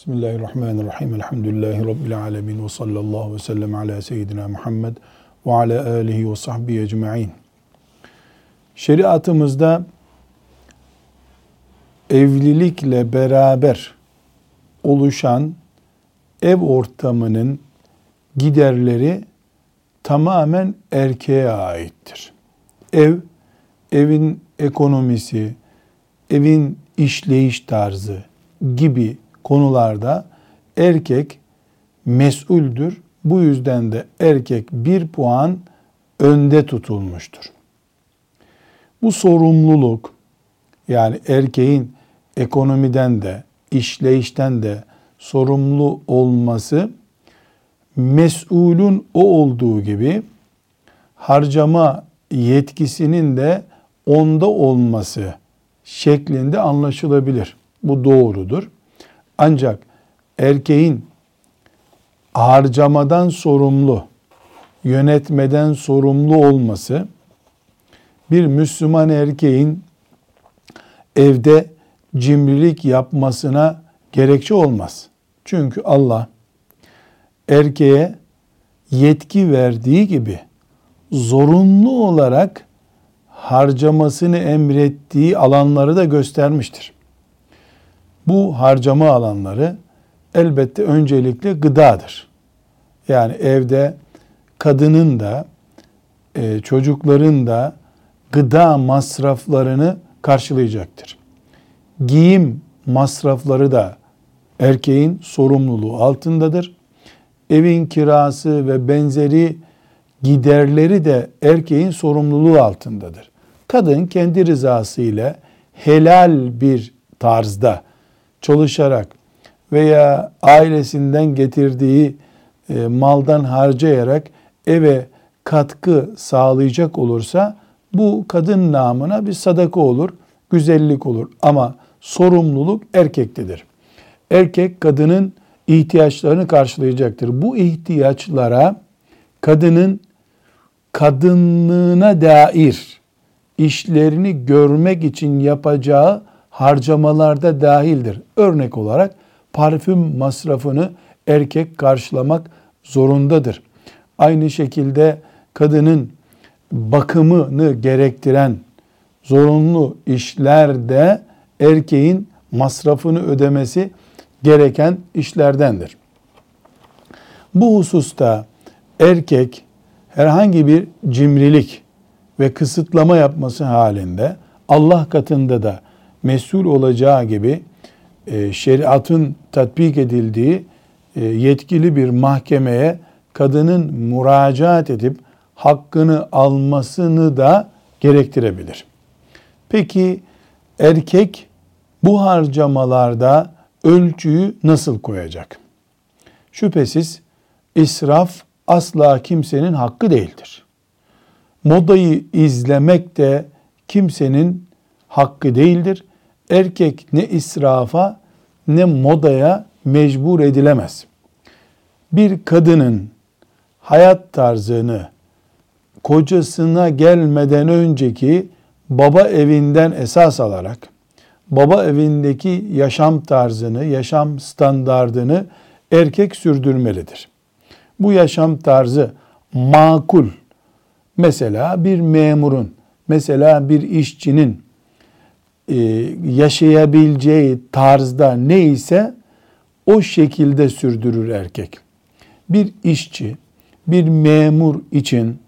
Bismillahirrahmanirrahim. Elhamdülillahi Rabbil alemin. Ve sallallahu ve sellem ala seyyidina Muhammed ve ala alihi ve sahbihi ecma'in. Şeriatımızda evlilikle beraber oluşan ev ortamının giderleri tamamen erkeğe aittir. Ev, evin ekonomisi, evin işleyiş tarzı gibi konularda erkek mesuldür. Bu yüzden de erkek bir puan önde tutulmuştur. Bu sorumluluk yani erkeğin ekonomiden de işleyişten de sorumlu olması mesulün o olduğu gibi harcama yetkisinin de onda olması şeklinde anlaşılabilir. Bu doğrudur. Ancak erkeğin harcamadan sorumlu, yönetmeden sorumlu olması bir Müslüman erkeğin evde cimrilik yapmasına gerekçe olmaz. Çünkü Allah erkeğe yetki verdiği gibi zorunlu olarak harcamasını emrettiği alanları da göstermiştir. Bu harcama alanları elbette öncelikle gıdadır. Yani evde kadının da e, çocukların da gıda masraflarını karşılayacaktır. Giyim masrafları da erkeğin sorumluluğu altındadır. Evin kirası ve benzeri giderleri de erkeğin sorumluluğu altındadır. Kadın kendi rızası ile helal bir tarzda çalışarak veya ailesinden getirdiği e, maldan harcayarak eve katkı sağlayacak olursa bu kadın namına bir sadaka olur, güzellik olur ama sorumluluk erkektedir. Erkek kadının ihtiyaçlarını karşılayacaktır. Bu ihtiyaçlara kadının kadınlığına dair işlerini görmek için yapacağı harcamalarda dahildir. Örnek olarak parfüm masrafını erkek karşılamak zorundadır. Aynı şekilde kadının bakımını gerektiren zorunlu işlerde erkeğin masrafını ödemesi gereken işlerdendir. Bu hususta erkek herhangi bir cimrilik ve kısıtlama yapması halinde Allah katında da mesul olacağı gibi e, şeriatın tatbik edildiği e, yetkili bir mahkemeye kadının müracaat edip hakkını almasını da gerektirebilir. Peki erkek bu harcamalarda ölçüyü nasıl koyacak? Şüphesiz israf asla kimsenin hakkı değildir. Modayı izlemek de kimsenin hakkı değildir erkek ne israfa ne modaya mecbur edilemez. Bir kadının hayat tarzını kocasına gelmeden önceki baba evinden esas alarak baba evindeki yaşam tarzını, yaşam standardını erkek sürdürmelidir. Bu yaşam tarzı makul. Mesela bir memurun, mesela bir işçinin yaşayabileceği tarzda neyse o şekilde sürdürür erkek. Bir işçi, bir memur için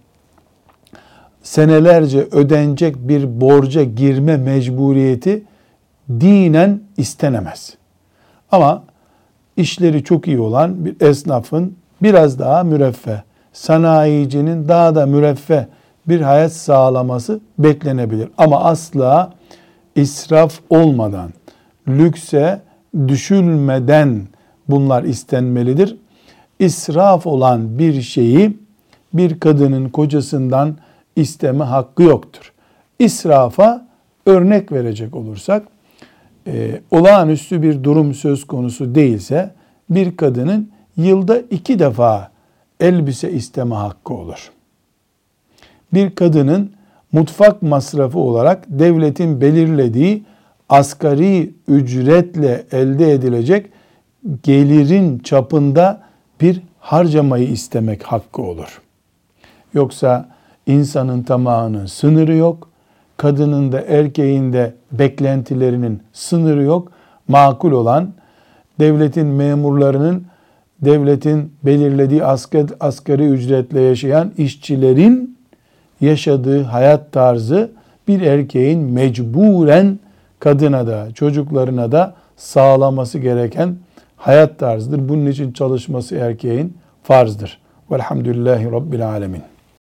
senelerce ödenecek bir borca girme mecburiyeti dinen istenemez. Ama işleri çok iyi olan bir esnafın biraz daha müreffeh, sanayicinin daha da müreffeh bir hayat sağlaması beklenebilir. Ama asla israf olmadan, lükse düşülmeden bunlar istenmelidir. İsraf olan bir şeyi bir kadının kocasından isteme hakkı yoktur. İsrafa örnek verecek olursak, e, olağanüstü bir durum söz konusu değilse bir kadının yılda iki defa elbise isteme hakkı olur. Bir kadının mutfak masrafı olarak devletin belirlediği asgari ücretle elde edilecek gelirin çapında bir harcamayı istemek hakkı olur. Yoksa insanın tamahının sınırı yok. Kadının da erkeğin de beklentilerinin sınırı yok. Makul olan devletin memurlarının devletin belirlediği asker, asgari ücretle yaşayan işçilerin yaşadığı hayat tarzı bir erkeğin mecburen kadına da çocuklarına da sağlaması gereken hayat tarzıdır. Bunun için çalışması erkeğin farzdır. Velhamdülillahi Rabbil Alemin.